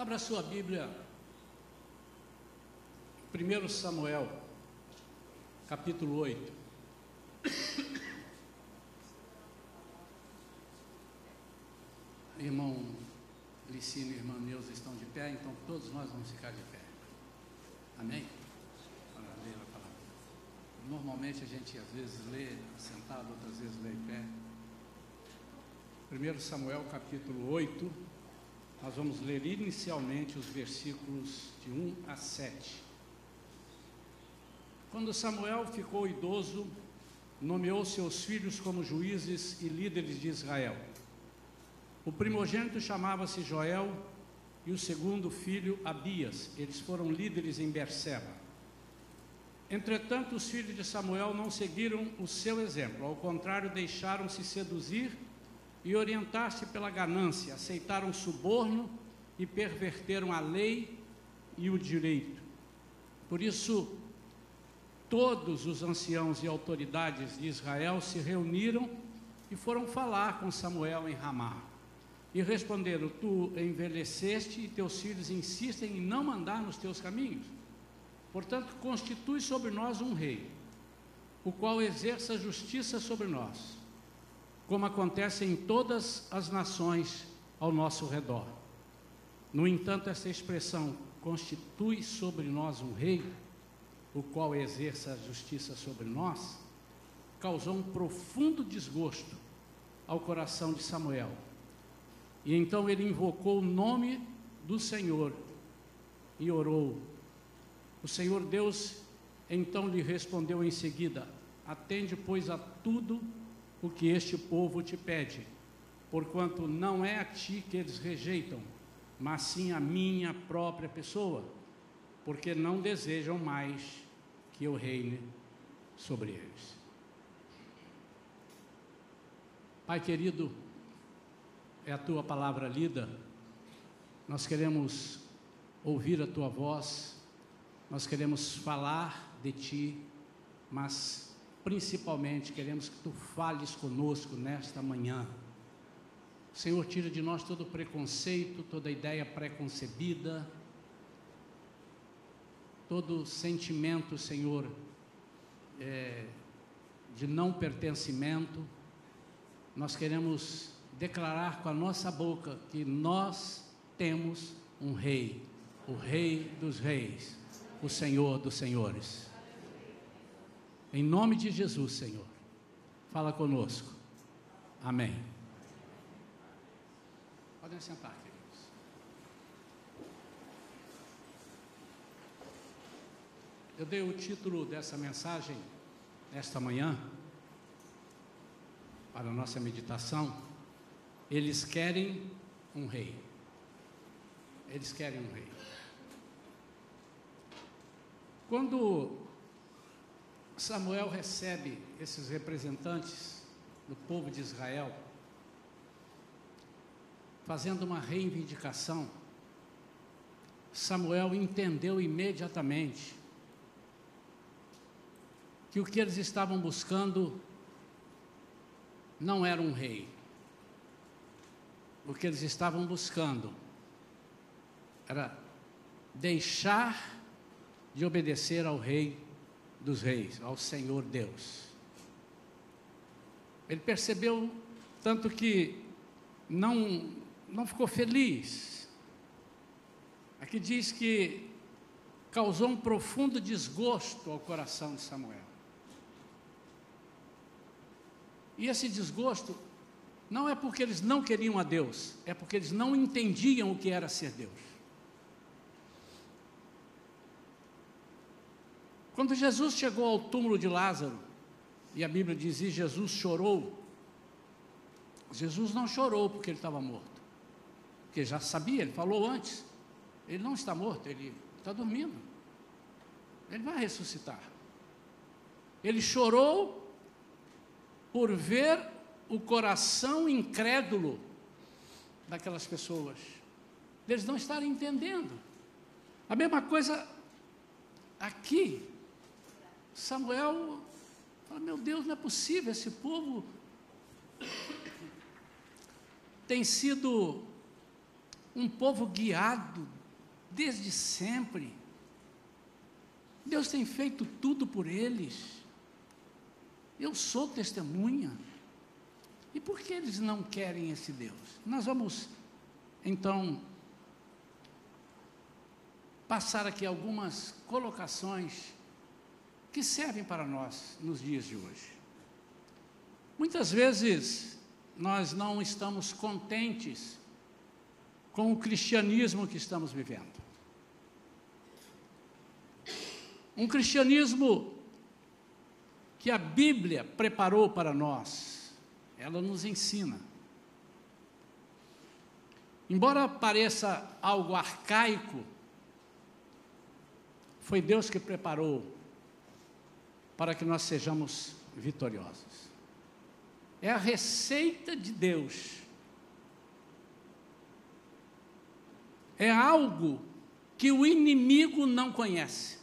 Abra sua Bíblia, 1 Samuel, capítulo 8. Irmão Licínio e irmã Neuza estão de pé, então todos nós vamos ficar de pé. Amém? Para ler a palavra. Normalmente a gente às vezes lê sentado, outras vezes lê em pé. 1 Samuel capítulo 8, nós vamos ler inicialmente os versículos de 1 a 7. Quando Samuel ficou idoso, nomeou seus filhos como juízes e líderes de Israel. O primogênito chamava-se Joel e o segundo filho Abias. Eles foram líderes em Berseba. Entretanto, os filhos de Samuel não seguiram o seu exemplo, ao contrário, deixaram-se seduzir e orientar-se pela ganância, aceitaram suborno e perverteram a lei e o direito. Por isso, todos os anciãos e autoridades de Israel se reuniram e foram falar com Samuel em Ramá. E responderam: Tu envelheceste e teus filhos insistem em não mandar nos teus caminhos. Portanto, constitui sobre nós um rei, o qual exerça justiça sobre nós, como acontece em todas as nações ao nosso redor. No entanto, essa expressão constitui sobre nós um rei, o qual exerça justiça sobre nós, causou um profundo desgosto ao coração de Samuel e então ele invocou o nome do Senhor e orou. O Senhor Deus então lhe respondeu em seguida: Atende, pois, a tudo o que este povo te pede, porquanto não é a ti que eles rejeitam, mas sim a minha própria pessoa, porque não desejam mais que eu reine sobre eles. Pai querido, é a tua palavra lida, nós queremos ouvir a tua voz, nós queremos falar de ti, mas principalmente queremos que tu fales conosco nesta manhã. Senhor, tira de nós todo preconceito, toda ideia preconcebida, todo sentimento, Senhor, é, de não pertencimento. Nós queremos declarar com a nossa boca que nós temos um rei, o rei dos reis, o Senhor dos senhores. Em nome de Jesus, Senhor, fala conosco. Amém. Podem sentar, queridos. Eu dei o título dessa mensagem esta manhã para a nossa meditação eles querem um rei. Eles querem um rei. Quando Samuel recebe esses representantes do povo de Israel, fazendo uma reivindicação, Samuel entendeu imediatamente que o que eles estavam buscando não era um rei, o que eles estavam buscando era deixar de obedecer ao Rei dos Reis, ao Senhor Deus. Ele percebeu tanto que não, não ficou feliz. Aqui diz que causou um profundo desgosto ao coração de Samuel. E esse desgosto não é porque eles não queriam a Deus, é porque eles não entendiam o que era ser Deus. Quando Jesus chegou ao túmulo de Lázaro, e a Bíblia diz: e Jesus chorou. Jesus não chorou porque ele estava morto, porque já sabia, ele falou antes: ele não está morto, ele está dormindo, ele vai ressuscitar. Ele chorou por ver o coração incrédulo daquelas pessoas, eles não estarem entendendo. A mesma coisa aqui, Samuel fala: Meu Deus, não é possível, esse povo tem sido um povo guiado desde sempre. Deus tem feito tudo por eles. Eu sou testemunha. E por que eles não querem esse Deus? Nós vamos, então, passar aqui algumas colocações que servem para nós nos dias de hoje. Muitas vezes nós não estamos contentes com o cristianismo que estamos vivendo. Um cristianismo que a Bíblia preparou para nós, ela nos ensina. Embora pareça algo arcaico, foi Deus que preparou para que nós sejamos vitoriosos. É a receita de Deus. É algo que o inimigo não conhece.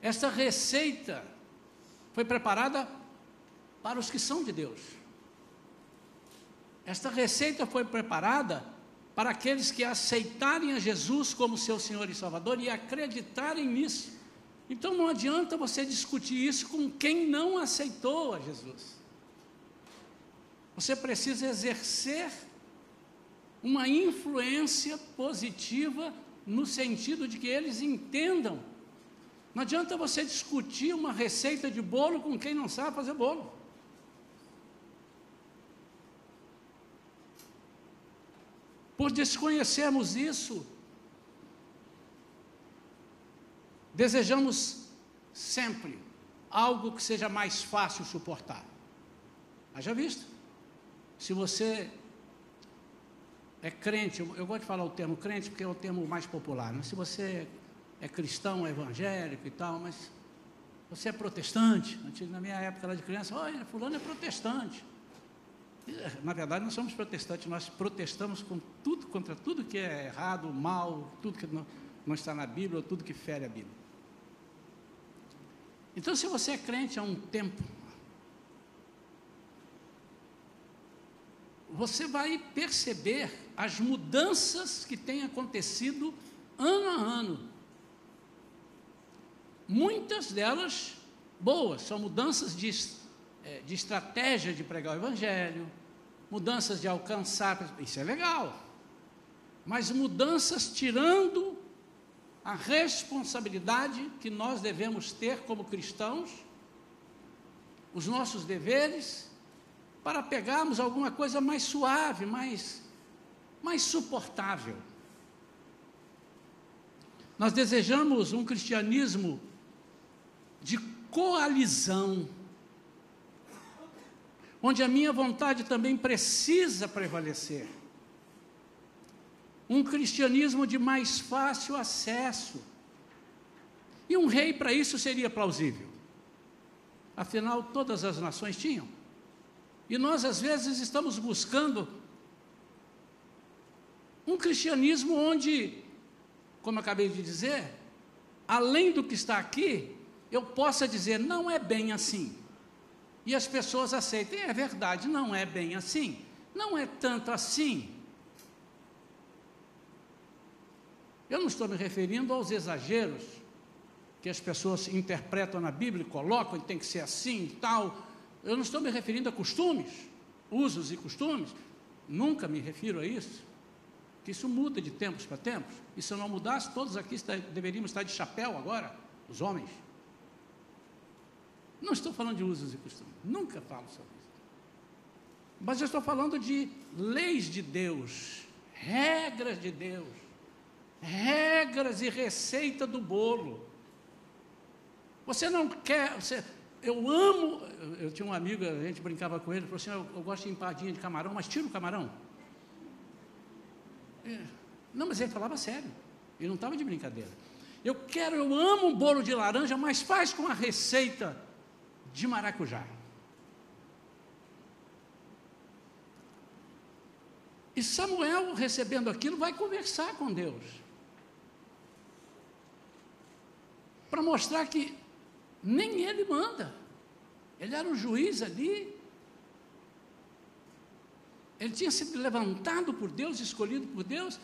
Essa receita foi preparada para os que são de Deus. Esta receita foi preparada para aqueles que aceitarem a Jesus como seu Senhor e Salvador e acreditarem nisso. Então não adianta você discutir isso com quem não aceitou a Jesus. Você precisa exercer uma influência positiva no sentido de que eles entendam não adianta você discutir uma receita de bolo com quem não sabe fazer bolo. Por desconhecermos isso, desejamos sempre algo que seja mais fácil suportar. Haja visto? Se você é crente, eu gosto de falar o termo crente porque é o termo mais popular, mas se você é cristão, é evangélico e tal, mas você é protestante. Na minha época lá de criança, olha, fulano é protestante. Na verdade, não somos protestantes, nós protestamos com tudo, contra tudo que é errado, mal, tudo que não, não está na Bíblia, ou tudo que fere a Bíblia. Então, se você é crente há um tempo, você vai perceber as mudanças que têm acontecido ano a ano Muitas delas boas, são mudanças de, é, de estratégia de pregar o Evangelho, mudanças de alcançar, isso é legal, mas mudanças tirando a responsabilidade que nós devemos ter como cristãos, os nossos deveres, para pegarmos alguma coisa mais suave, mais, mais suportável. Nós desejamos um cristianismo de coalizão, onde a minha vontade também precisa prevalecer. Um cristianismo de mais fácil acesso. E um rei para isso seria plausível. Afinal, todas as nações tinham. E nós, às vezes, estamos buscando um cristianismo onde, como eu acabei de dizer, além do que está aqui, eu possa dizer, não é bem assim. E as pessoas aceitem, é verdade, não é bem assim. Não é tanto assim. Eu não estou me referindo aos exageros que as pessoas interpretam na Bíblia, colocam, tem que ser assim e tal. Eu não estou me referindo a costumes, usos e costumes. Nunca me refiro a isso. Que isso muda de tempos para tempos. E se não mudasse, todos aqui deveríamos estar de chapéu agora, os homens. Não estou falando de usos e costumes, nunca falo sobre isso. Mas eu estou falando de leis de Deus, regras de Deus, regras e receita do bolo. Você não quer, você, eu amo, eu tinha um amigo, a gente brincava com ele, falou assim, eu, eu gosto de empadinha de camarão, mas tira o camarão. É, não, mas ele falava sério, ele não estava de brincadeira. Eu quero, eu amo um bolo de laranja, mas faz com a receita de maracujá. E Samuel, recebendo aquilo, vai conversar com Deus. Para mostrar que nem ele manda. Ele era o juiz ali. Ele tinha sido levantado por Deus, escolhido por Deus.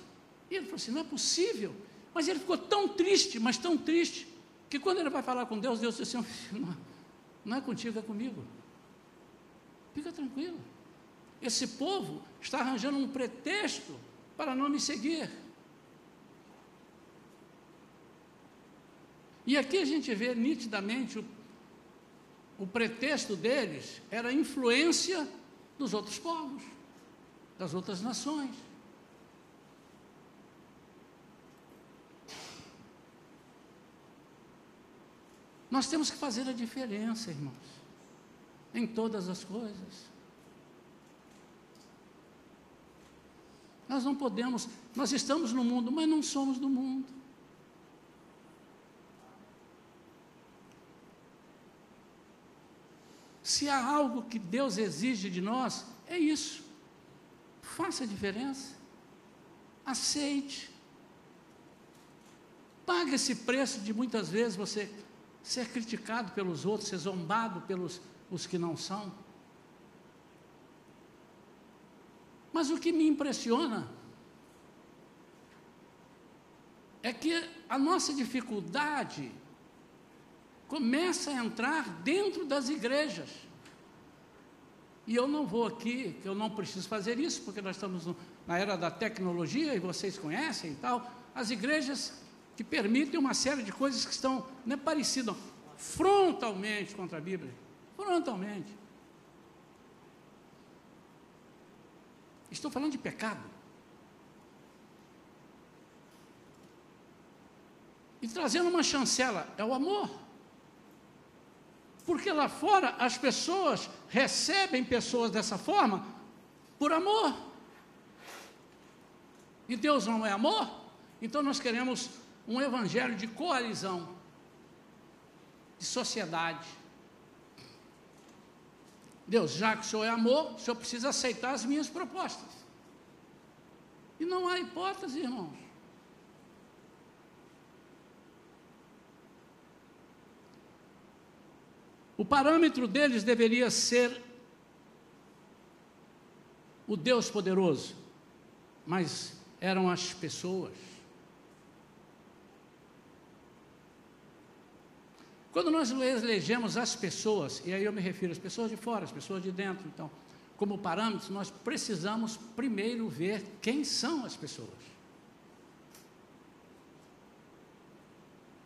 E ele falou assim: não é possível. Mas ele ficou tão triste, mas tão triste, que quando ele vai falar com Deus, Deus disse assim: não, é contigo, é comigo. Fica tranquilo. Esse povo está arranjando um pretexto para não me seguir. E aqui a gente vê nitidamente o, o pretexto deles era a influência dos outros povos, das outras nações. Nós temos que fazer a diferença, irmãos, em todas as coisas. Nós não podemos, nós estamos no mundo, mas não somos do mundo. Se há algo que Deus exige de nós, é isso. Faça a diferença. Aceite. Pague esse preço de muitas vezes você ser criticado pelos outros, ser zombado pelos os que não são. Mas o que me impressiona é que a nossa dificuldade começa a entrar dentro das igrejas. E eu não vou aqui, que eu não preciso fazer isso, porque nós estamos no, na era da tecnologia e vocês conhecem e tal. As igrejas que permitem uma série de coisas que estão né, parecidas frontalmente contra a Bíblia. Frontalmente. Estou falando de pecado. E trazendo uma chancela, é o amor. Porque lá fora as pessoas recebem pessoas dessa forma por amor. E Deus não é amor? Então nós queremos um evangelho de coalizão, de sociedade. Deus, já que o Senhor é amor, o Senhor precisa aceitar as minhas propostas. E não há hipótese, irmãos. O parâmetro deles deveria ser o Deus poderoso, mas eram as pessoas. Quando nós elegemos as pessoas, e aí eu me refiro às pessoas de fora, às pessoas de dentro, então, como parâmetros, nós precisamos primeiro ver quem são as pessoas.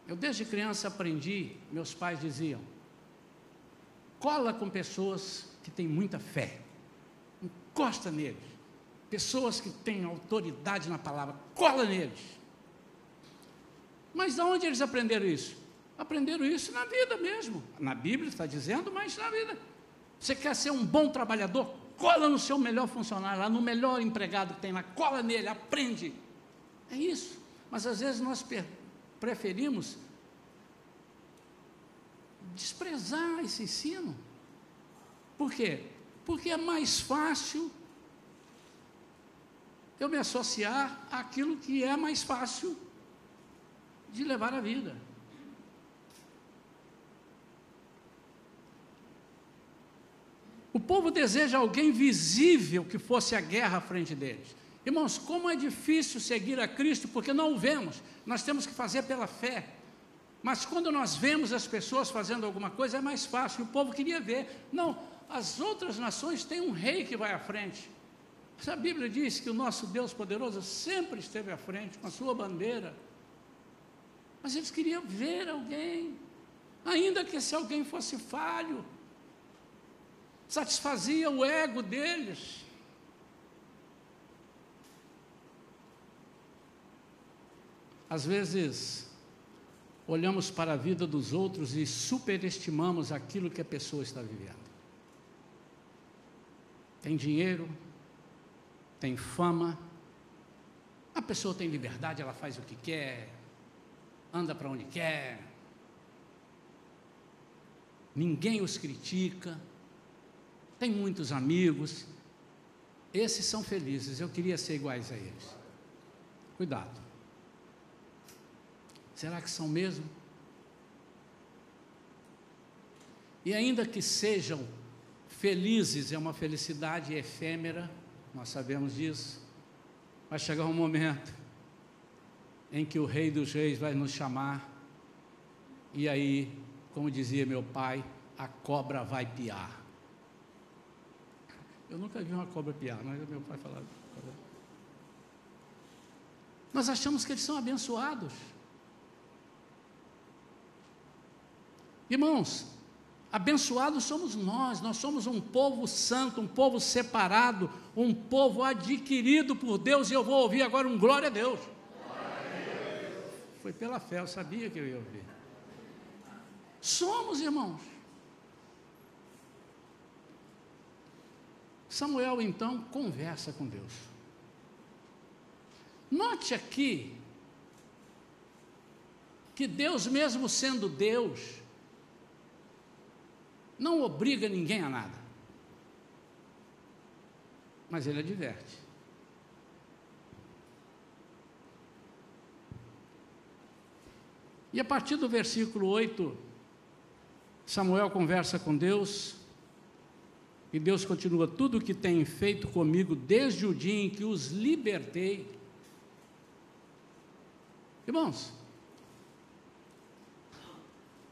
Eu desde criança aprendi, meus pais diziam, cola com pessoas que têm muita fé, encosta neles, pessoas que têm autoridade na palavra, cola neles. Mas de onde eles aprenderam isso? Aprenderam isso na vida mesmo. Na Bíblia está dizendo, mas na vida. Você quer ser um bom trabalhador? Cola no seu melhor funcionário, lá no melhor empregado que tem lá, cola nele, aprende. É isso. Mas às vezes nós preferimos desprezar esse ensino. Por quê? Porque é mais fácil eu me associar àquilo que é mais fácil de levar a vida. O povo deseja alguém visível que fosse a guerra à frente deles. Irmãos, como é difícil seguir a Cristo porque não o vemos, nós temos que fazer pela fé. Mas quando nós vemos as pessoas fazendo alguma coisa, é mais fácil. O povo queria ver. Não, as outras nações têm um rei que vai à frente. A Bíblia diz que o nosso Deus poderoso sempre esteve à frente com a sua bandeira. Mas eles queriam ver alguém, ainda que esse alguém fosse falho satisfazia o ego deles. Às vezes, olhamos para a vida dos outros e superestimamos aquilo que a pessoa está vivendo. Tem dinheiro, tem fama, a pessoa tem liberdade, ela faz o que quer, anda para onde quer, ninguém os critica tem muitos amigos. Esses são felizes, eu queria ser iguais a eles. Cuidado. Será que são mesmo? E ainda que sejam felizes, é uma felicidade efêmera, nós sabemos disso. Vai chegar um momento em que o Rei dos Reis vai nos chamar, e aí, como dizia meu pai, a cobra vai piar. Eu nunca vi uma cobra piar, mas meu pai falava. Nós achamos que eles são abençoados. Irmãos, abençoados somos nós, nós somos um povo santo, um povo separado, um povo adquirido por Deus, e eu vou ouvir agora um glória a Deus. Foi pela fé, eu sabia que eu ia ouvir. Somos, irmãos. Samuel então conversa com Deus. Note aqui que Deus, mesmo sendo Deus, não obriga ninguém a nada, mas Ele adverte. E a partir do versículo 8, Samuel conversa com Deus, e Deus continua: tudo o que tem feito comigo desde o dia em que os libertei. Irmãos,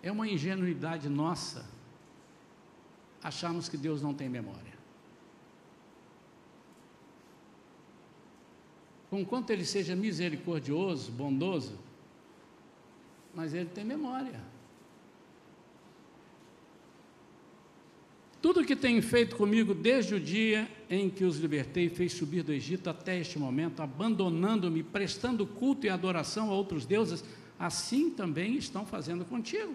é uma ingenuidade nossa acharmos que Deus não tem memória. Conquanto Ele seja misericordioso, bondoso, mas Ele tem memória. Tudo que tem feito comigo desde o dia em que os libertei fez subir do Egito até este momento, abandonando-me, prestando culto e adoração a outros deuses, assim também estão fazendo contigo.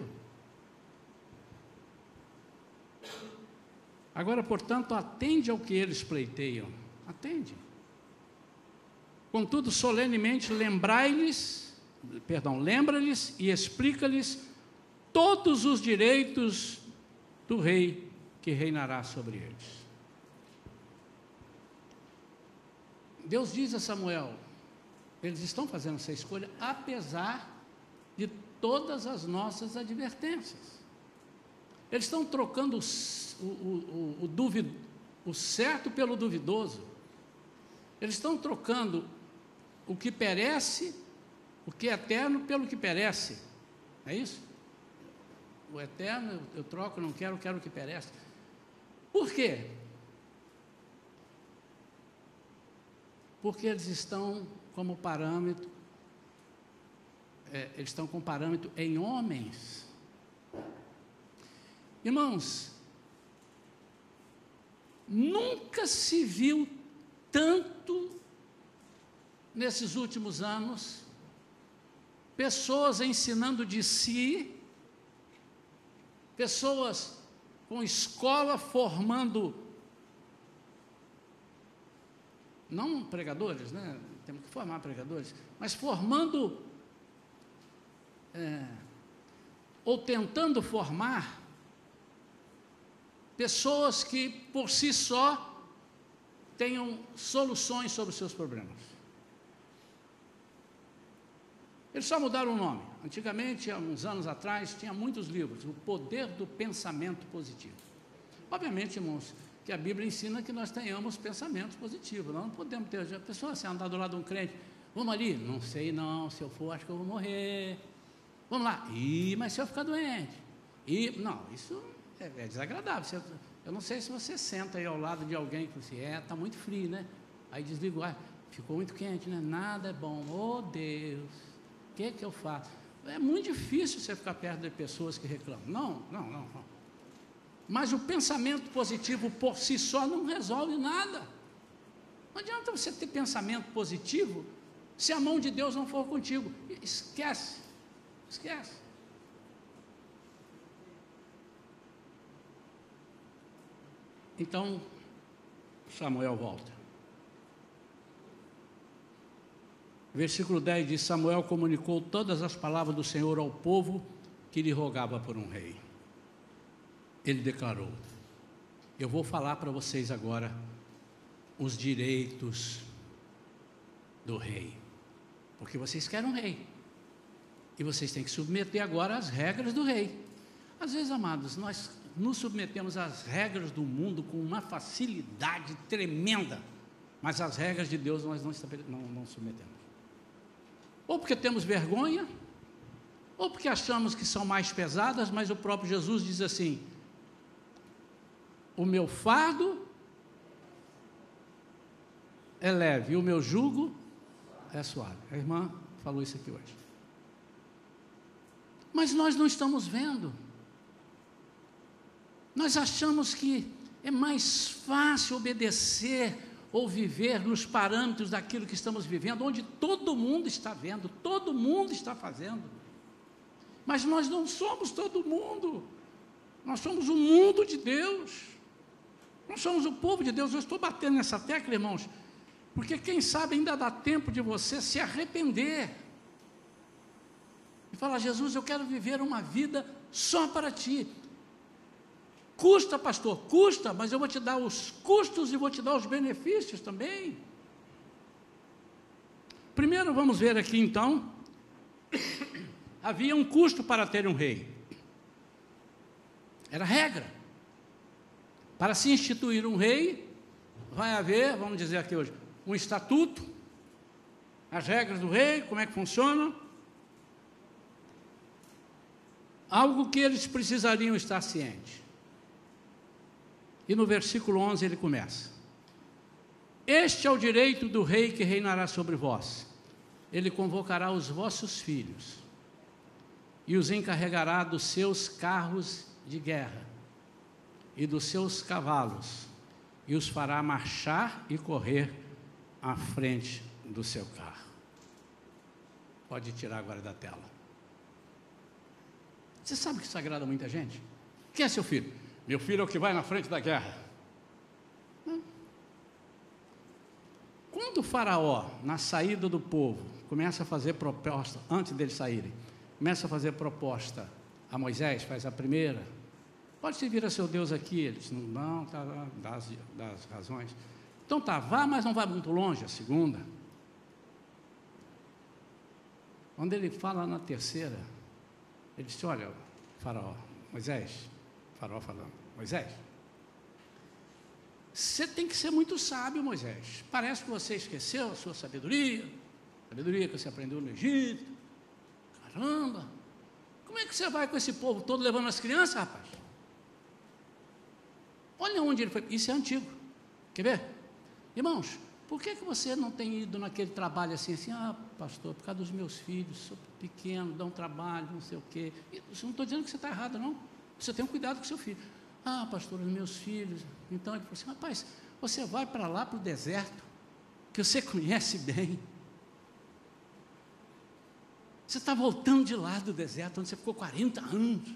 Agora, portanto, atende ao que eles pleiteiam. Atende. Contudo, solenemente lembrai-lhes, perdão, lembra-lhes e explica-lhes todos os direitos do rei que reinará sobre eles. Deus diz a Samuel: eles estão fazendo essa escolha apesar de todas as nossas advertências. Eles estão trocando o, o, o, o, duvido, o certo pelo duvidoso. Eles estão trocando o que perece, o que é eterno, pelo que perece. É isso? O eterno eu troco, não quero, quero o que perece. Por quê? Porque eles estão como parâmetro, é, eles estão com parâmetro em homens. Irmãos, nunca se viu tanto nesses últimos anos pessoas ensinando de si, pessoas com escola formando não pregadores, né? Temos que formar pregadores, mas formando é, ou tentando formar pessoas que por si só tenham soluções sobre os seus problemas. Eles só mudaram o nome. Antigamente, há uns anos atrás, tinha muitos livros, O Poder do Pensamento Positivo. Obviamente, irmãos, que a Bíblia ensina que nós tenhamos pensamentos positivos. Nós não podemos ter. A pessoa, se andar do lado de um crente, vamos ali, não sei não, se eu for, acho que eu vou morrer. Vamos lá, Ih, mas se eu ficar doente? E, não, isso é, é desagradável. Você, eu não sei se você senta aí ao lado de alguém que você é, está muito frio, né? Aí ar, ficou muito quente, né? Nada é bom, oh Deus que, que eu faço? É muito difícil você ficar perto de pessoas que reclamam. Não, não, não, não. Mas o pensamento positivo por si só não resolve nada. Não adianta você ter pensamento positivo se a mão de Deus não for contigo. Esquece. Esquece. Então, Samuel volta. Versículo 10 diz: Samuel comunicou todas as palavras do Senhor ao povo que lhe rogava por um rei. Ele declarou: Eu vou falar para vocês agora os direitos do rei, porque vocês querem um rei, e vocês têm que submeter agora às regras do rei. Às vezes, amados, nós nos submetemos às regras do mundo com uma facilidade tremenda. Mas as regras de Deus nós não, não, não submetemos. Ou porque temos vergonha, ou porque achamos que são mais pesadas, mas o próprio Jesus diz assim: o meu fardo é leve o meu jugo é suave. A irmã falou isso aqui hoje. Mas nós não estamos vendo. Nós achamos que é mais fácil obedecer ou viver nos parâmetros daquilo que estamos vivendo, onde todo mundo está vendo, todo mundo está fazendo. Mas nós não somos todo mundo. Nós somos o mundo de Deus. Nós somos o povo de Deus. Eu estou batendo nessa tecla, irmãos, porque quem sabe ainda dá tempo de você se arrepender. E falar, Jesus, eu quero viver uma vida só para ti. Custa, pastor, custa, mas eu vou te dar os custos e vou te dar os benefícios também. Primeiro vamos ver aqui então havia um custo para ter um rei. Era regra. Para se instituir um rei, vai haver, vamos dizer aqui hoje, um estatuto, as regras do rei, como é que funciona. Algo que eles precisariam estar cientes. E no versículo 11 ele começa: Este é o direito do rei que reinará sobre vós. Ele convocará os vossos filhos e os encarregará dos seus carros de guerra e dos seus cavalos, e os fará marchar e correr à frente do seu carro. Pode tirar agora da tela. Você sabe que isso agrada muita gente? Quem é seu filho? Meu filho é o que vai na frente da guerra. Quando o faraó, na saída do povo, começa a fazer proposta, antes deles saírem, começa a fazer proposta a Moisés, faz a primeira. Pode servir a seu Deus aqui? Ele diz, não, tá, das, das razões. Então tá, vá, mas não vá muito longe, a segunda. Quando ele fala na terceira, ele disse, olha, faraó, Moisés, faraó falando, Moisés, você tem que ser muito sábio, Moisés. Parece que você esqueceu a sua sabedoria, sabedoria que você aprendeu no Egito, Caramba, como é que você vai com esse povo todo levando as crianças, rapaz? Olha onde ele foi. Isso é antigo. Quer ver? Irmãos, por que, que você não tem ido naquele trabalho assim, assim, ah, pastor, por causa dos meus filhos, sou pequeno, dão trabalho, não sei o quê. Eu não estou dizendo que você está errado, não. Você tem um cuidado com seu filho. Ah, pastor, os meus filhos. Então ele falou assim, rapaz, você vai para lá, para o deserto, que você conhece bem. Você está voltando de lá do deserto, onde você ficou 40 anos.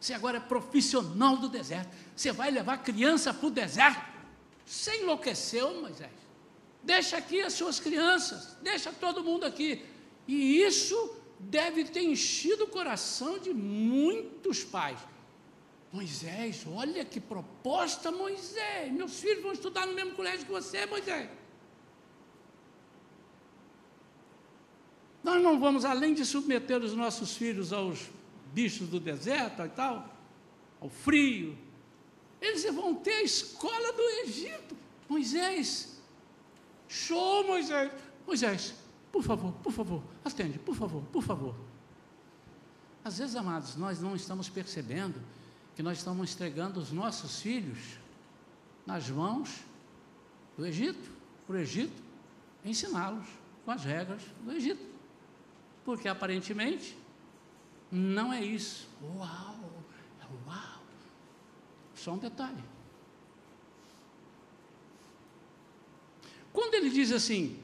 Você agora é profissional do deserto. Você vai levar criança para o deserto. Você enlouqueceu, Moisés. Deixa aqui as suas crianças, deixa todo mundo aqui. E isso deve ter enchido o coração de muitos pais. Moisés, olha que proposta, Moisés. Meus filhos vão estudar no mesmo colégio que você, Moisés. Nós não vamos, além de submeter os nossos filhos aos bichos do deserto e tal, ao frio, eles vão ter a escola do Egito. Moisés, show, Moisés. Moisés, por favor, por favor, atende, por favor, por favor. Às vezes, amados, nós não estamos percebendo que nós estamos entregando os nossos filhos nas mãos do Egito, para o Egito ensiná-los com as regras do Egito. Porque aparentemente não é isso. Uau! É uau! Só um detalhe. Quando ele diz assim,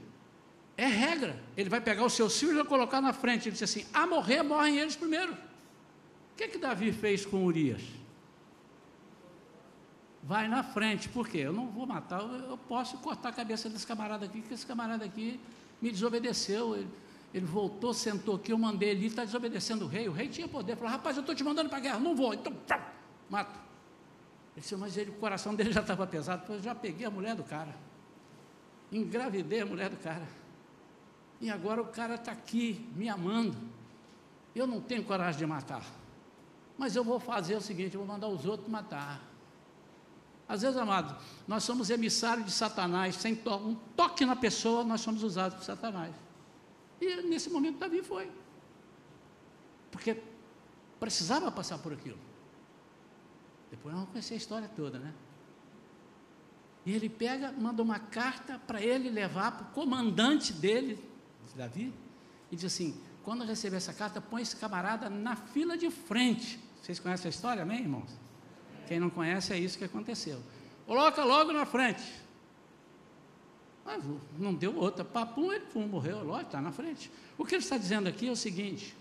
é regra, ele vai pegar os seus filhos e colocar na frente. Ele diz assim: a morrer, morrem eles primeiro. O que, é que Davi fez com Urias? Vai na frente, por quê? Eu não vou matar, eu posso cortar a cabeça desse camarada aqui, que esse camarada aqui me desobedeceu. Ele, ele voltou, sentou aqui, eu mandei ele, está desobedecendo o rei. O rei tinha poder, falou: rapaz, eu estou te mandando para a guerra, não vou, então mato. Ele disse, mas ele, o coração dele já estava pesado, eu já peguei a mulher do cara, engravidei a mulher do cara, e agora o cara está aqui me amando. Eu não tenho coragem de matar, mas eu vou fazer o seguinte: eu vou mandar os outros matar. Às vezes, amados, nós somos emissários de Satanás, sem to um toque na pessoa, nós somos usados por Satanás. E nesse momento Davi foi. Porque precisava passar por aquilo. Depois nós vamos conhecer a história toda, né? E ele pega, manda uma carta para ele levar para o comandante dele, Davi, e diz assim: quando receber essa carta, põe esse camarada na fila de frente. Vocês conhecem a história, amém, irmãos? Quem não conhece, é isso que aconteceu. Coloca logo na frente. Mas não deu outra. Papum, ele pum, morreu, lógico, está na frente. O que ele está dizendo aqui é o seguinte: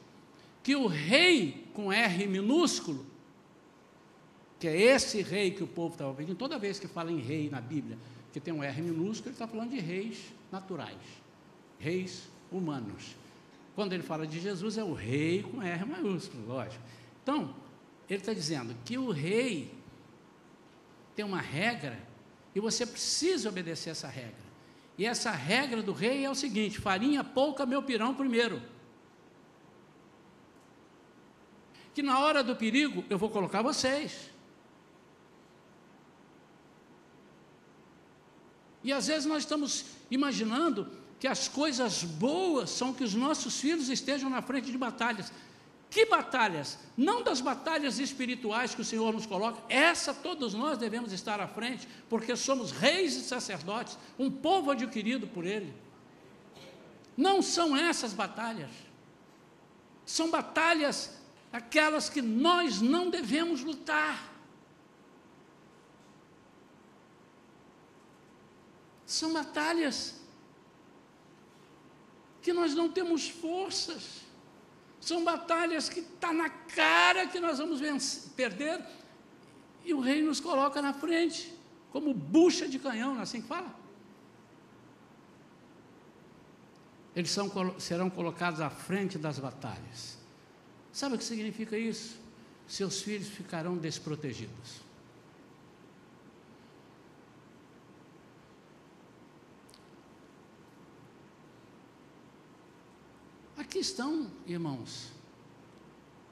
que o rei com R minúsculo, que é esse rei que o povo estava pedindo, toda vez que fala em rei na Bíblia, que tem um R minúsculo, ele está falando de reis naturais, reis humanos. Quando ele fala de Jesus, é o rei com R maiúsculo, lógico. Então, ele está dizendo que o rei tem uma regra e você precisa obedecer essa regra. E essa regra do rei é o seguinte: farinha pouca, meu pirão primeiro. Que na hora do perigo eu vou colocar vocês. E às vezes nós estamos imaginando que as coisas boas são que os nossos filhos estejam na frente de batalhas. Que batalhas? Não das batalhas espirituais que o Senhor nos coloca, essa todos nós devemos estar à frente, porque somos reis e sacerdotes, um povo adquirido por Ele. Não são essas batalhas, são batalhas aquelas que nós não devemos lutar. São batalhas que nós não temos forças. São batalhas que está na cara que nós vamos vencer, perder, e o rei nos coloca na frente, como bucha de canhão, não é assim que fala? Eles são, serão colocados à frente das batalhas. Sabe o que significa isso? Seus filhos ficarão desprotegidos. Aqui estão, irmãos,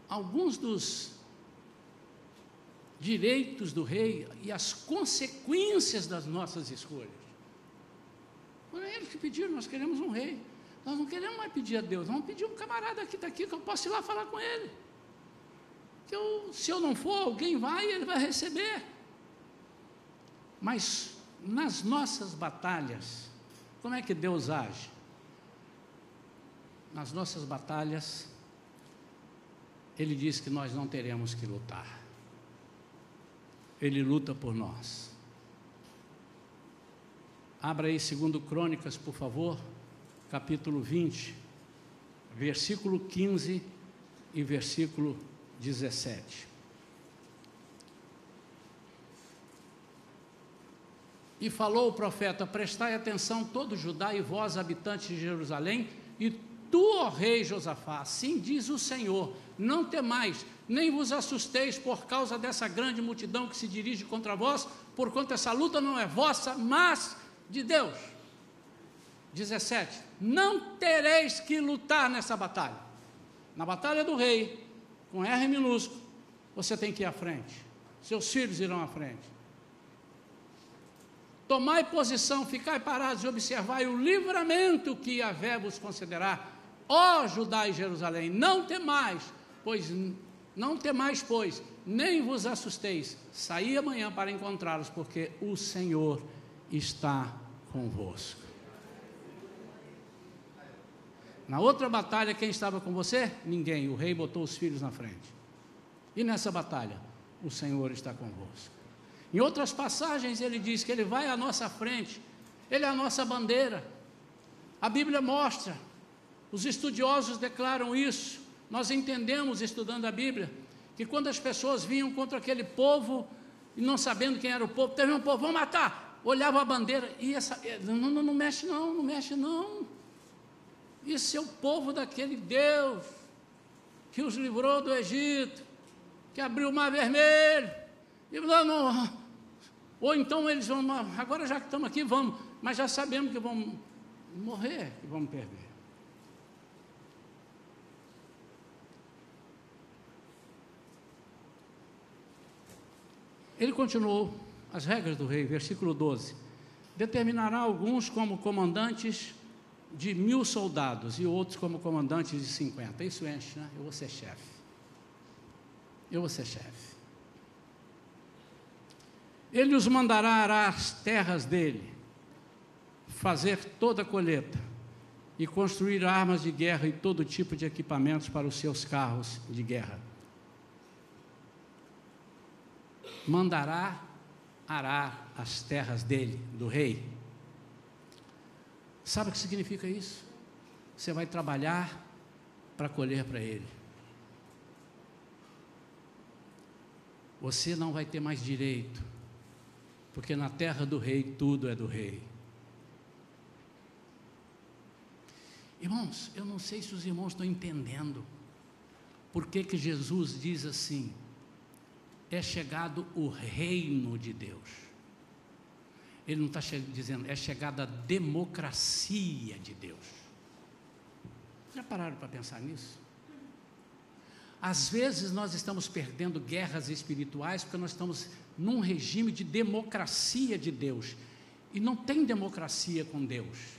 alguns dos direitos do rei e as consequências das nossas escolhas. Foram eles que pediram, nós queremos um rei. Nós não queremos mais pedir a Deus, vamos pedir um camarada aqui, que eu posso ir lá falar com ele. Que eu, se eu não for, alguém vai e ele vai receber. Mas nas nossas batalhas, como é que Deus age? Nas nossas batalhas, Ele diz que nós não teremos que lutar. Ele luta por nós. Abra aí segundo Crônicas, por favor, capítulo 20, versículo 15 e versículo 17. E falou o profeta: Prestai atenção, todo Judá e vós, habitantes de Jerusalém, e Tu, ó rei Josafá, assim diz o Senhor: não temais, nem vos assusteis por causa dessa grande multidão que se dirige contra vós, porquanto essa luta não é vossa, mas de Deus. 17. Não tereis que lutar nessa batalha. Na batalha do rei, com R minúsculo, você tem que ir à frente. Seus filhos irão à frente. Tomai posição, ficai parados e observai o livramento que Yahvé vos concederá Ó Judá e Jerusalém, não temais, pois não temais, pois, nem vos assusteis. Saí amanhã para encontrá-los, porque o Senhor está convosco. Na outra batalha, quem estava com você? Ninguém. O rei botou os filhos na frente. E nessa batalha, o Senhor está convosco. Em outras passagens, ele diz que ele vai à nossa frente, ele é a nossa bandeira. A Bíblia mostra os estudiosos declaram isso. Nós entendemos, estudando a Bíblia, que quando as pessoas vinham contra aquele povo, e não sabendo quem era o povo, teve um povo, vamos matar. Olhava a bandeira, e essa, não, não, não mexe não, não mexe não. Isso é o povo daquele Deus que os livrou do Egito, que abriu o mar vermelho. E não, não, ou então eles vão, agora já que estamos aqui, vamos, mas já sabemos que vamos morrer, que vamos perder. Ele continuou as regras do rei, versículo 12. Determinará alguns como comandantes de mil soldados e outros como comandantes de cinquenta. Isso enche, né? Eu vou ser chefe. Eu vou ser chefe. Ele os mandará arar as terras dele, fazer toda a colheita e construir armas de guerra e todo tipo de equipamentos para os seus carros de guerra. Mandará arar as terras dele, do rei. Sabe o que significa isso? Você vai trabalhar para colher para ele. Você não vai ter mais direito, porque na terra do rei tudo é do rei. Irmãos, eu não sei se os irmãos estão entendendo por que, que Jesus diz assim: é chegado o reino de Deus. Ele não está dizendo, é chegada a democracia de Deus. Já pararam para pensar nisso? Às vezes nós estamos perdendo guerras espirituais porque nós estamos num regime de democracia de Deus. E não tem democracia com Deus.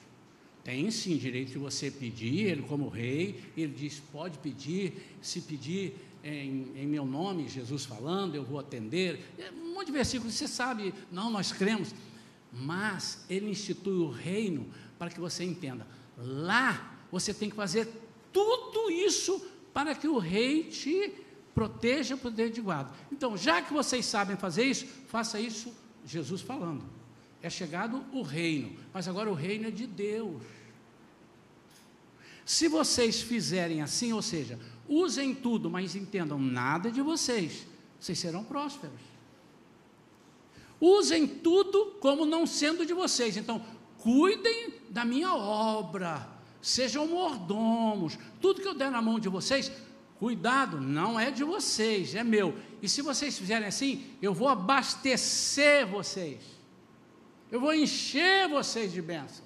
Tem sim direito de você pedir, ele como rei, ele diz: pode pedir, se pedir em, em, meu nome, Jesus falando, eu vou atender. É um monte de versículos, você sabe, não, nós cremos. Mas ele institui o reino para que você entenda. Lá você tem que fazer tudo isso para que o rei te proteja dentro de guarda. Então, já que vocês sabem fazer isso, faça isso, Jesus falando. É chegado o reino, mas agora o reino é de Deus. Se vocês fizerem assim, ou seja, usem tudo, mas entendam nada de vocês, vocês serão prósperos. Usem tudo como não sendo de vocês. Então, cuidem da minha obra, sejam mordomos. Tudo que eu der na mão de vocês, cuidado, não é de vocês, é meu. E se vocês fizerem assim, eu vou abastecer vocês. Eu vou encher vocês de bênção.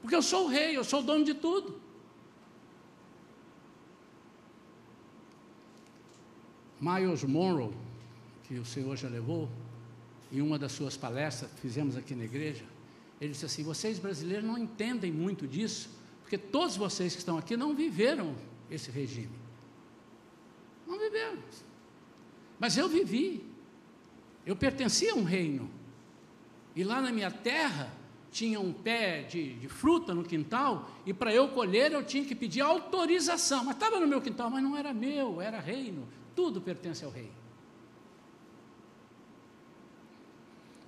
Porque eu sou o rei, eu sou o dono de tudo. Miles Monroe, que o Senhor já levou, em uma das suas palestras que fizemos aqui na igreja, ele disse assim: vocês brasileiros não entendem muito disso, porque todos vocês que estão aqui não viveram esse regime. Não viveram. Mas eu vivi. Eu pertencia a um reino. E lá na minha terra tinha um pé de, de fruta no quintal, e para eu colher eu tinha que pedir autorização. Mas estava no meu quintal, mas não era meu, era reino. Tudo pertence ao rei.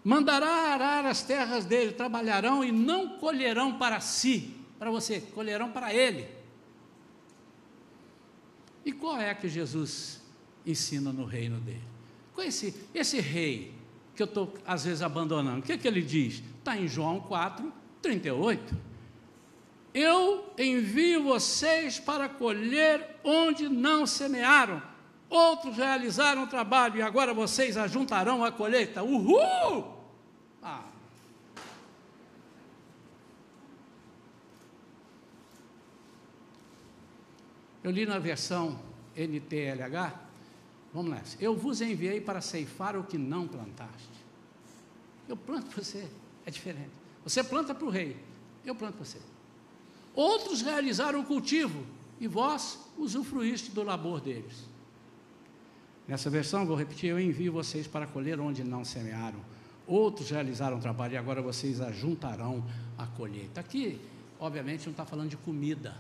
Mandará arar as terras dele, trabalharão e não colherão para si, para você, colherão para ele. E qual é que Jesus ensina no reino dele? É esse, esse rei que eu estou às vezes abandonando? O que, é que ele diz? Está em João 4, 38. Eu envio vocês para colher onde não semearam outros realizaram o trabalho e agora vocês ajuntarão a colheita. Uhul! Ah. Eu li na versão NTLH, vamos nessa. Eu vos enviei para ceifar o que não plantaste. Eu planto para você, é diferente. Você planta para o rei, eu planto para você. Outros realizaram o cultivo e vós usufruíste do labor deles. Nessa versão, vou repetir: eu envio vocês para colher onde não semearam. Outros realizaram trabalho e agora vocês ajuntarão a colheita. Aqui, obviamente, não está falando de comida.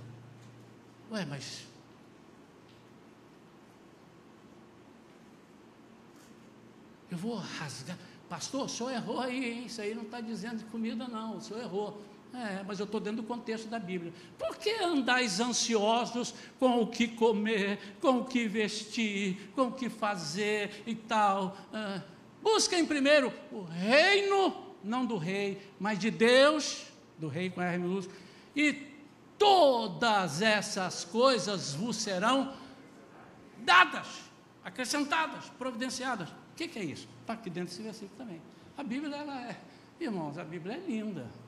Ué, mas. Eu vou rasgar. Pastor, o senhor errou aí, hein? Isso aí não está dizendo de comida, não. O senhor errou. É, mas eu estou dentro do contexto da Bíblia. Por que andais ansiosos com o que comer, com o que vestir, com o que fazer e tal? É, busquem primeiro o reino, não do rei, mas de Deus, do rei com R minúsculo, e todas essas coisas vos serão dadas, acrescentadas, providenciadas. O que, que é isso? Está aqui dentro desse versículo também. A Bíblia, ela é, irmãos, a Bíblia é linda.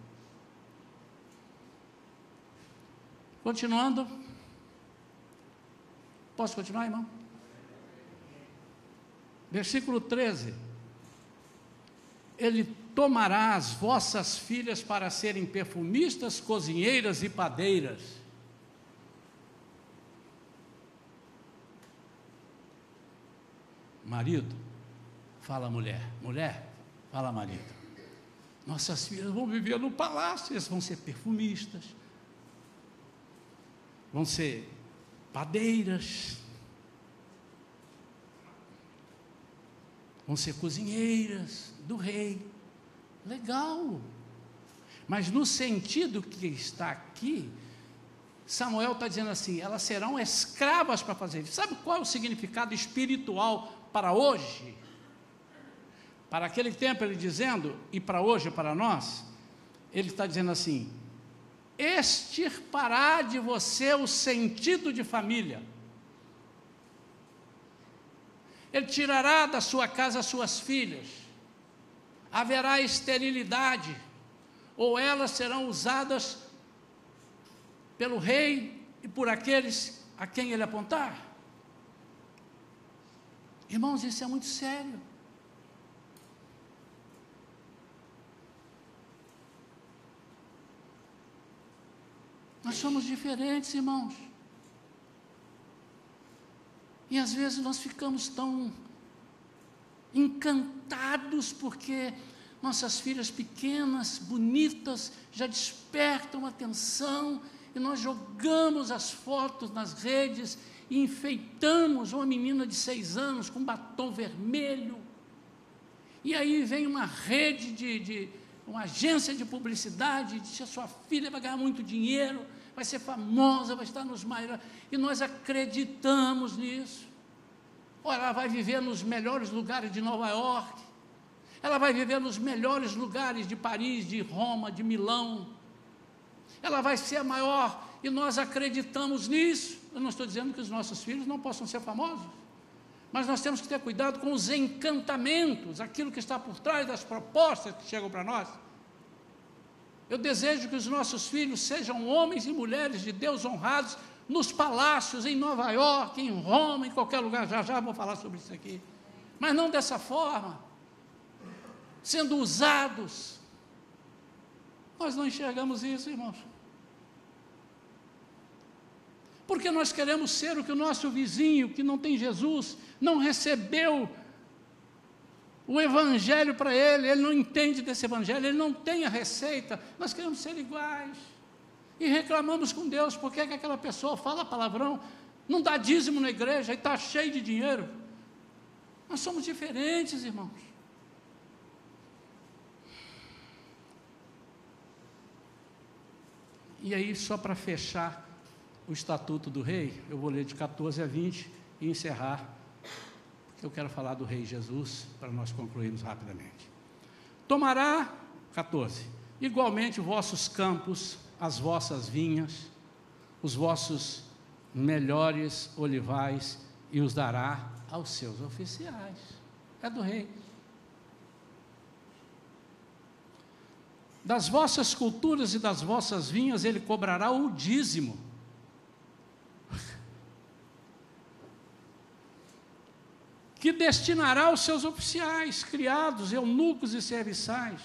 Continuando. Posso continuar, irmão? Versículo 13. ele tomará as vossas filhas para serem perfumistas, cozinheiras e padeiras. Marido, fala mulher. Mulher, fala marido. Nossas filhas vão viver no palácio, elas vão ser perfumistas, vão ser padeiras, vão ser cozinheiras do rei. Legal. Mas no sentido que está aqui, Samuel está dizendo assim: elas serão escravas para fazer isso. Sabe qual é o significado espiritual para hoje? Para aquele tempo, ele dizendo, e para hoje, para nós, ele está dizendo assim: extirpará de você o sentido de família. Ele tirará da sua casa as suas filhas. Haverá esterilidade, ou elas serão usadas pelo rei e por aqueles a quem ele apontar. Irmãos, isso é muito sério. Nós somos diferentes, irmãos. E às vezes nós ficamos tão encantados porque nossas filhas pequenas, bonitas, já despertam atenção e nós jogamos as fotos nas redes e enfeitamos uma menina de seis anos com batom vermelho. E aí vem uma rede de, de uma agência de publicidade, diz que a sua filha vai ganhar muito dinheiro, vai ser famosa, vai estar nos maiores. E nós acreditamos nisso. Olha, ela vai viver nos melhores lugares de Nova York, ela vai viver nos melhores lugares de Paris, de Roma, de Milão. Ela vai ser a maior e nós acreditamos nisso. Eu não estou dizendo que os nossos filhos não possam ser famosos, mas nós temos que ter cuidado com os encantamentos, aquilo que está por trás das propostas que chegam para nós. Eu desejo que os nossos filhos sejam homens e mulheres de Deus honrados nos palácios, em Nova York, em Roma, em qualquer lugar. Já já vou falar sobre isso aqui. Mas não dessa forma, sendo usados. Nós não enxergamos isso, irmãos. Porque nós queremos ser o que o nosso vizinho, que não tem Jesus, não recebeu o evangelho para ele, ele não entende desse evangelho, ele não tem a receita. Nós queremos ser iguais. E reclamamos com Deus, porque é que aquela pessoa fala palavrão, não dá dízimo na igreja e está cheio de dinheiro. Nós somos diferentes, irmãos. E aí, só para fechar o estatuto do rei, eu vou ler de 14 a 20 e encerrar eu quero falar do Rei Jesus para nós concluirmos rapidamente. Tomará, 14, igualmente vossos campos, as vossas vinhas, os vossos melhores olivais e os dará aos seus oficiais. É do rei. Das vossas culturas e das vossas vinhas ele cobrará o dízimo que destinará aos seus oficiais, criados, eunucos e serviçais,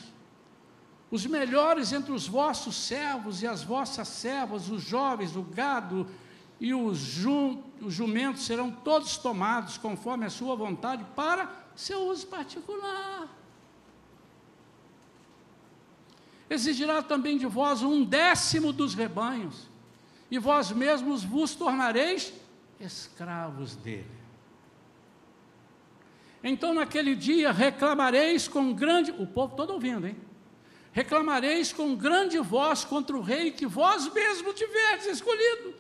os melhores entre os vossos servos e as vossas servas, os jovens, o gado e os, os jumentos serão todos tomados conforme a sua vontade para seu uso particular. Exigirá também de vós um décimo dos rebanhos, e vós mesmos vos tornareis escravos dele. Então naquele dia reclamareis com grande, o povo todo ouvindo, hein? Reclamareis com grande voz contra o rei que vós mesmo tiverdes escolhido.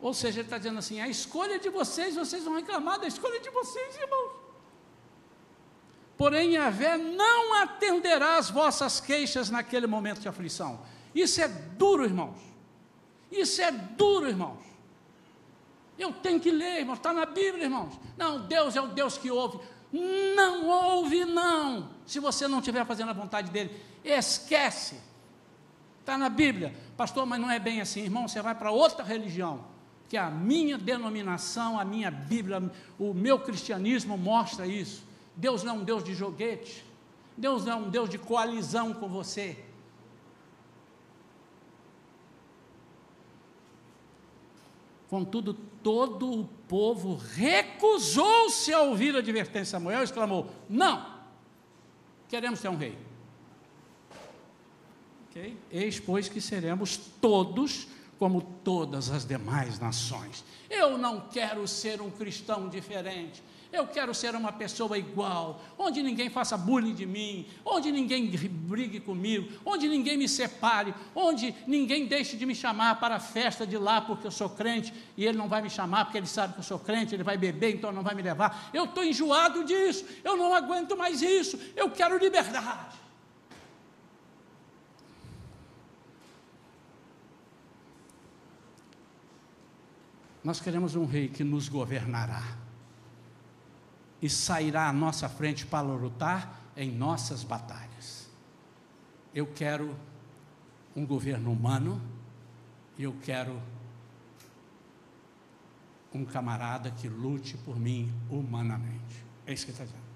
Ou seja, ele está dizendo assim: a escolha de vocês, vocês vão reclamar da escolha de vocês, irmãos. Porém, Yahvé não atenderá as vossas queixas naquele momento de aflição. Isso é duro, irmãos. Isso é duro, irmãos. Eu tenho que ler, irmãos, está na Bíblia, irmãos. Não, Deus é o Deus que ouve. Não ouve, não. Se você não estiver fazendo a vontade dele, esquece. Está na Bíblia. Pastor, mas não é bem assim, irmão. Você vai para outra religião. Que a minha denominação, a minha Bíblia, o meu cristianismo mostra isso. Deus não é um Deus de joguete. Deus não é um Deus de coalizão com você. Contudo, todo o povo recusou-se a ouvir a advertência de Samuel e exclamou: Não, queremos ter um rei. Okay? Eis, pois, que seremos todos como todas as demais nações. Eu não quero ser um cristão diferente. Eu quero ser uma pessoa igual, onde ninguém faça bullying de mim, onde ninguém brigue comigo, onde ninguém me separe, onde ninguém deixe de me chamar para a festa de lá porque eu sou crente e ele não vai me chamar porque ele sabe que eu sou crente, ele vai beber, então não vai me levar. Eu estou enjoado disso, eu não aguento mais isso, eu quero liberdade. Nós queremos um rei que nos governará e sairá à nossa frente para lutar em nossas batalhas. Eu quero um governo humano e eu quero um camarada que lute por mim humanamente. É isso que está dizendo.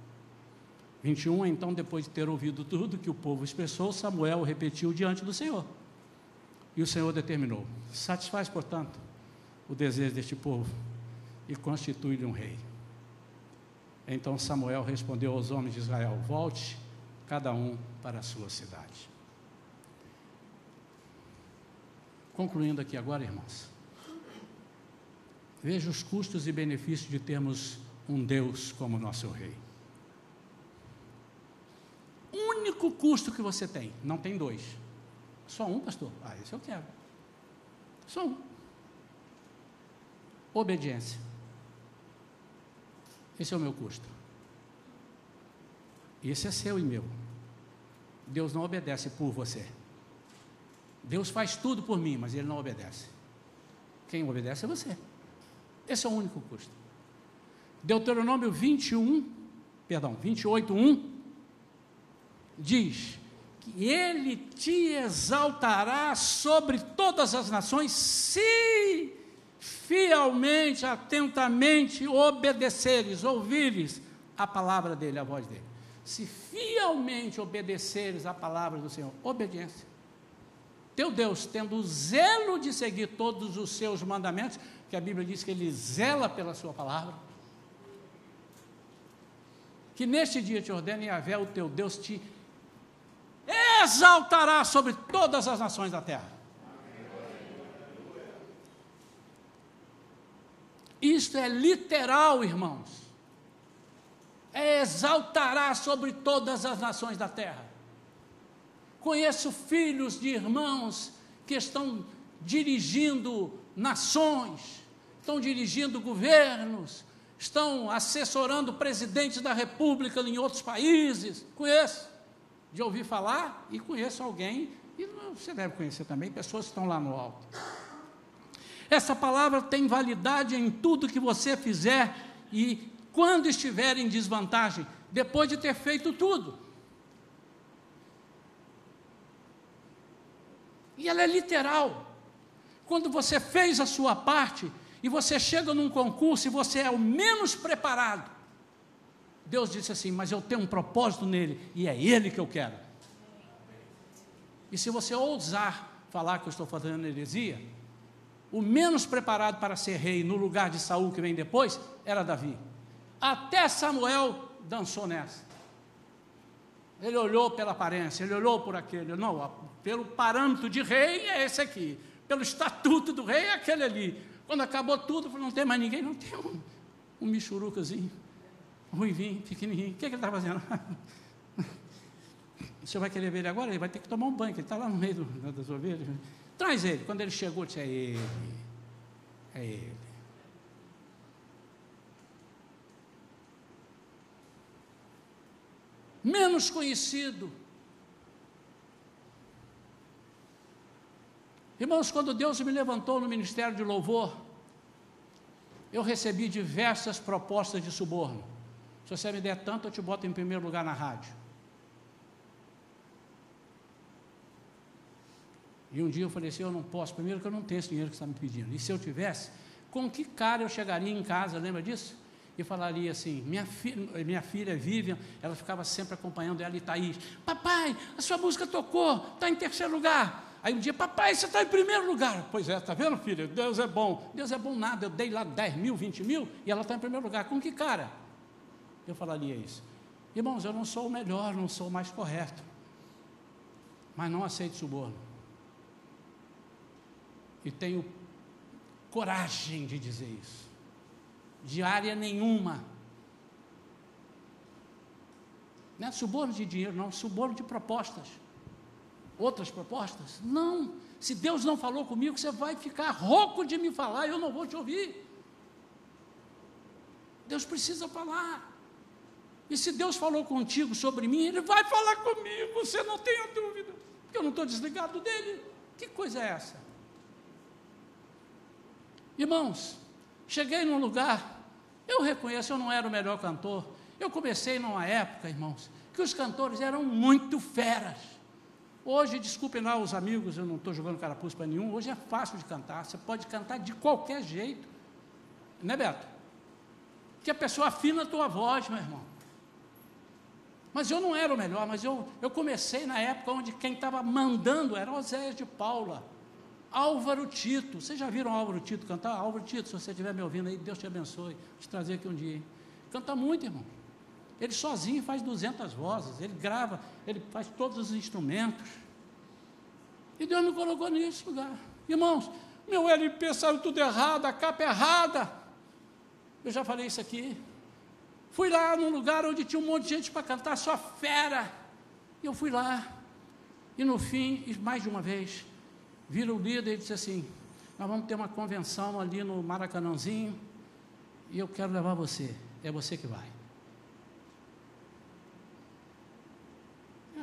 21, então, depois de ter ouvido tudo que o povo expressou, Samuel repetiu diante do Senhor. E o Senhor determinou: satisfaz, portanto, o desejo deste povo e constitui-lhe um rei. Então Samuel respondeu aos homens de Israel: Volte, cada um para a sua cidade. Concluindo aqui agora, irmãos. Veja os custos e benefícios de termos um Deus como nosso rei. Único custo que você tem, não tem dois. Só um, pastor? Ah, esse eu quero. Só um. Obediência. Esse é o meu custo. Esse é seu e meu. Deus não obedece por você. Deus faz tudo por mim, mas Ele não obedece. Quem obedece é você. Esse é o único custo. Deuteronômio 21, perdão, 28, 1, diz que Ele te exaltará sobre todas as nações se fielmente, atentamente obedeceres, ouvires a palavra dele, a voz dele. Se fielmente obedeceres a palavra do Senhor, obediência. Teu Deus, tendo o zelo de seguir todos os seus mandamentos, que a Bíblia diz que ele zela pela sua palavra, que neste dia te ordene Yahvé, o teu Deus, te exaltará sobre todas as nações da terra. Isto é literal, irmãos. É exaltará sobre todas as nações da terra. Conheço filhos de irmãos que estão dirigindo nações, estão dirigindo governos, estão assessorando presidentes da república em outros países. Conheço, de ouvir falar, e conheço alguém, e você deve conhecer também, pessoas que estão lá no alto. Essa palavra tem validade em tudo que você fizer e quando estiver em desvantagem, depois de ter feito tudo. E ela é literal. Quando você fez a sua parte e você chega num concurso e você é o menos preparado, Deus disse assim: Mas eu tenho um propósito nele e é ele que eu quero. E se você ousar falar que eu estou fazendo heresia, o menos preparado para ser rei no lugar de Saul que vem depois era Davi. Até Samuel dançou nessa. Ele olhou pela aparência, ele olhou por aquele. Não, pelo parâmetro de rei é esse aqui. Pelo estatuto do rei é aquele ali. Quando acabou tudo, falou, não tem mais ninguém, não tem um, um michurucazinho, ruivinho, pequenininho. O que, é que ele está fazendo? senhor vai querer ver ele agora? Ele vai ter que tomar um banho, ele está lá no meio do, das ovelhas. Traz ele. Quando ele chegou, disse: É ele. É ele. Menos conhecido. Irmãos, quando Deus me levantou no ministério de louvor, eu recebi diversas propostas de suborno. Se você me der tanto, eu te boto em primeiro lugar na rádio. E um dia eu falei assim: eu não posso, primeiro que eu não tenho esse dinheiro que você está me pedindo. E se eu tivesse, com que cara eu chegaria em casa, lembra disso? e falaria assim: minha, fi minha filha Vivian, ela ficava sempre acompanhando ela e Thaís: Papai, a sua música tocou, está em terceiro lugar. Aí um dia, papai, você está em primeiro lugar. Pois é, está vendo, filha? Deus é bom. Deus é bom nada. Eu dei lá 10 mil, 20 mil e ela está em primeiro lugar. Com que cara? Eu falaria isso. Irmãos, eu não sou o melhor, não sou o mais correto. Mas não aceito suborno. E tenho coragem de dizer isso. De área nenhuma. Não é suborno de dinheiro, não, suborno de propostas outras propostas? Não. Se Deus não falou comigo, você vai ficar rouco de me falar, eu não vou te ouvir. Deus precisa falar. E se Deus falou contigo sobre mim, Ele vai falar comigo, você não tenha dúvida, porque eu não estou desligado dele. Que coisa é essa? Irmãos, cheguei num lugar, eu reconheço, eu não era o melhor cantor. Eu comecei numa época, irmãos, que os cantores eram muito feras. Hoje, desculpem lá os amigos, eu não estou jogando carapuço para nenhum, hoje é fácil de cantar, você pode cantar de qualquer jeito, né Beto? Que a pessoa afina a tua voz, meu irmão. Mas eu não era o melhor, mas eu, eu comecei na época onde quem estava mandando era Oséias de Paula, Álvaro Tito. Vocês já viram Álvaro Tito cantar? Álvaro Tito, se você estiver me ouvindo aí, Deus te abençoe. Vou te trazer aqui um dia. Hein? Canta muito, irmão. Ele sozinho faz 200 vozes, ele grava, ele faz todos os instrumentos. E Deus me colocou nesse lugar. Irmãos, meu LP saiu tudo errado, a capa errada. Eu já falei isso aqui. Fui lá num lugar onde tinha um monte de gente para cantar, só fera. E eu fui lá. E no fim, mais de uma vez, vira o líder e disse assim: Nós vamos ter uma convenção ali no Maracanãzinho. E eu quero levar você. É você que vai.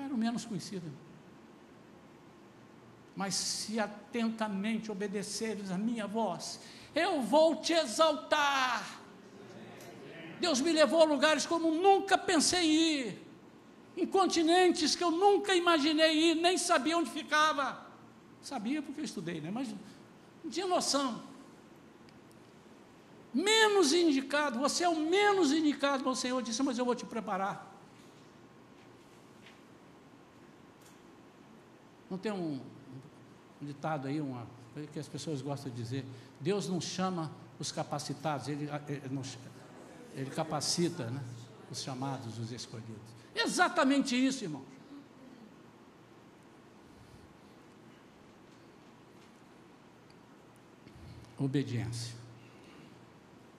era o menos conhecido. Mas se atentamente obedeceres a minha voz, eu vou te exaltar. Deus me levou a lugares como nunca pensei ir, em continentes que eu nunca imaginei ir, nem sabia onde ficava. Sabia porque eu estudei, né? mas não tinha noção. Menos indicado, você é o menos indicado, o Senhor disse, mas eu vou te preparar. Não tem um, um ditado aí, uma que as pessoas gostam de dizer: Deus não chama os capacitados, Ele, ele, ele capacita né, os chamados, os escolhidos. Exatamente isso, irmão. Obediência.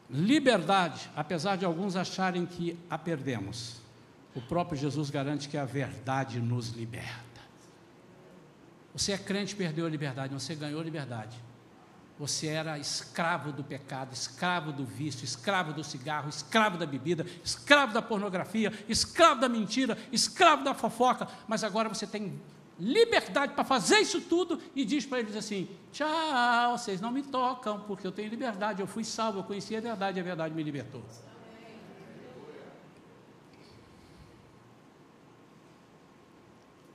Liberdade, apesar de alguns acharem que a perdemos, o próprio Jesus garante que a verdade nos liberta. Você é crente, perdeu a liberdade, você ganhou a liberdade. Você era escravo do pecado, escravo do vício, escravo do cigarro, escravo da bebida, escravo da pornografia, escravo da mentira, escravo da fofoca, mas agora você tem liberdade para fazer isso tudo e diz para eles assim: tchau, vocês não me tocam, porque eu tenho liberdade, eu fui salvo, eu conheci a verdade, e a verdade me libertou.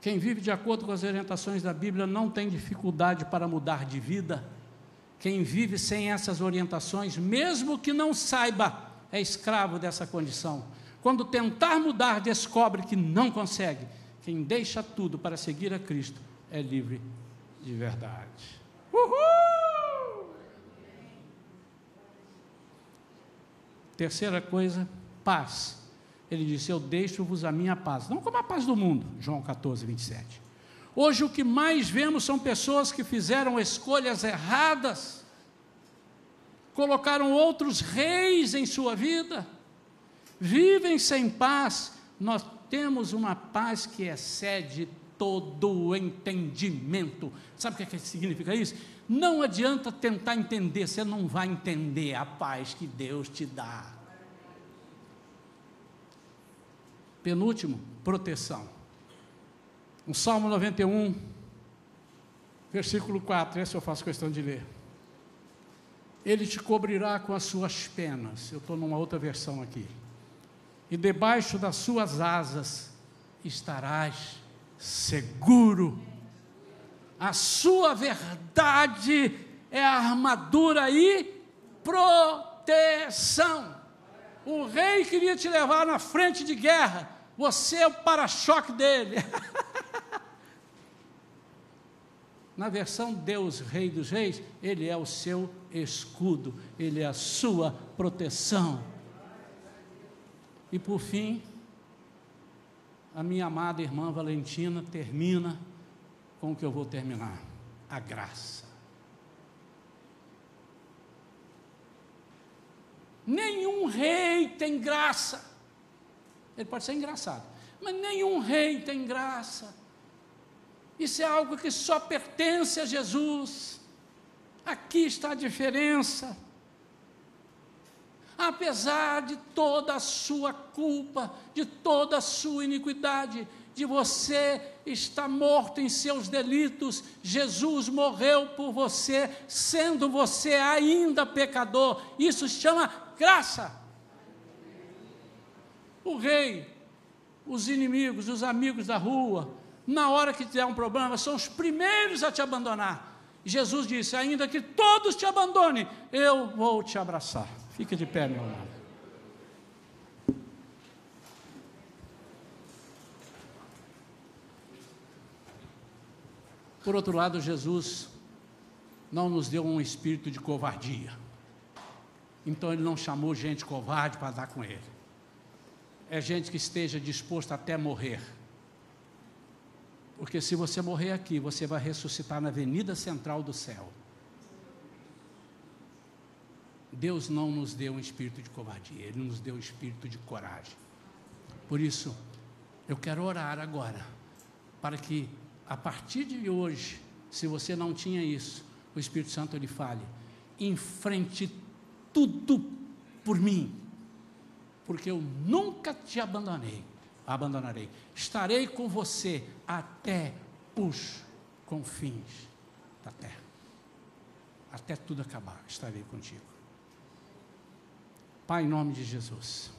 Quem vive de acordo com as orientações da Bíblia não tem dificuldade para mudar de vida. Quem vive sem essas orientações, mesmo que não saiba, é escravo dessa condição. Quando tentar mudar, descobre que não consegue. Quem deixa tudo para seguir a Cristo é livre de verdade. Uhul! Terceira coisa, paz. Ele disse: Eu deixo-vos a minha paz, não como a paz do mundo. João 14, 27. Hoje o que mais vemos são pessoas que fizeram escolhas erradas, colocaram outros reis em sua vida, vivem sem paz. Nós temos uma paz que excede todo o entendimento. Sabe o que, é que significa isso? Não adianta tentar entender, você não vai entender a paz que Deus te dá. Penúltimo, proteção. No Salmo 91, versículo 4, esse eu faço questão de ler. Ele te cobrirá com as suas penas. Eu estou numa outra versão aqui. E debaixo das suas asas estarás seguro. A sua verdade é a armadura e proteção. O rei queria te levar na frente de guerra. Você é o para-choque dele. Na versão Deus, Rei dos Reis, Ele é o seu escudo, Ele é a sua proteção. E por fim, a minha amada irmã Valentina termina com o que eu vou terminar: a graça. Nenhum rei tem graça. Ele pode ser engraçado, mas nenhum rei tem graça. Isso é algo que só pertence a Jesus. Aqui está a diferença. Apesar de toda a sua culpa, de toda a sua iniquidade, de você estar morto em seus delitos, Jesus morreu por você, sendo você ainda pecador. Isso chama graça. O rei, os inimigos, os amigos da rua, na hora que tiver um problema, são os primeiros a te abandonar. Jesus disse: ainda que todos te abandonem, eu vou te abraçar. Fica de pé, meu amado. Por outro lado, Jesus não nos deu um espírito de covardia. Então ele não chamou gente covarde para dar com ele. É gente que esteja disposta até morrer porque se você morrer aqui, você vai ressuscitar na avenida central do céu. Deus não nos deu um espírito de covardia, Ele nos deu um espírito de coragem. Por isso, eu quero orar agora, para que a partir de hoje, se você não tinha isso, o Espírito Santo lhe fale: enfrente tudo por mim, porque eu nunca te abandonei abandonarei. Estarei com você até os confins da terra. Até tudo acabar, estarei contigo. Pai, em nome de Jesus.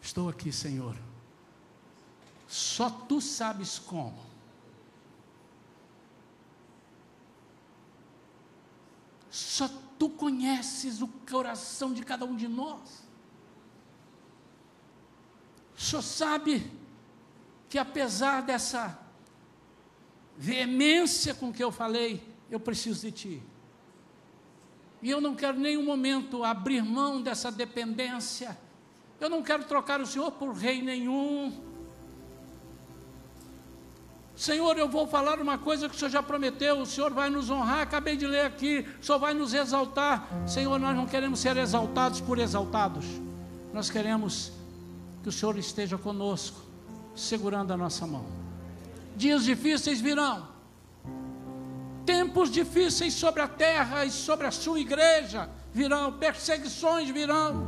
Estou aqui, Senhor. Só tu sabes como. Só tu conheces o coração de cada um de nós. Senhor sabe que apesar dessa veemência com que eu falei, eu preciso de ti. E eu não quero em nenhum momento abrir mão dessa dependência. Eu não quero trocar o Senhor por rei nenhum. Senhor, eu vou falar uma coisa que o Senhor já prometeu, o Senhor vai nos honrar, acabei de ler aqui, o Senhor vai nos exaltar. Senhor, nós não queremos ser exaltados por exaltados, nós queremos que o Senhor esteja conosco, segurando a nossa mão. Dias difíceis virão, tempos difíceis sobre a terra e sobre a sua igreja virão, perseguições virão,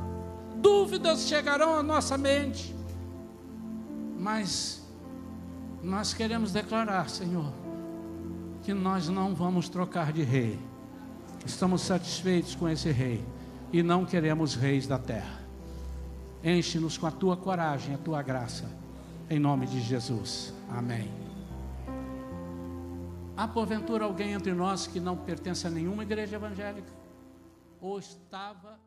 dúvidas chegarão à nossa mente, mas nós queremos declarar, Senhor, que nós não vamos trocar de rei, estamos satisfeitos com esse rei e não queremos reis da terra. Enche-nos com a tua coragem, a tua graça. Em nome de Jesus. Amém. Há porventura alguém entre nós que não pertence a nenhuma igreja evangélica? Ou estava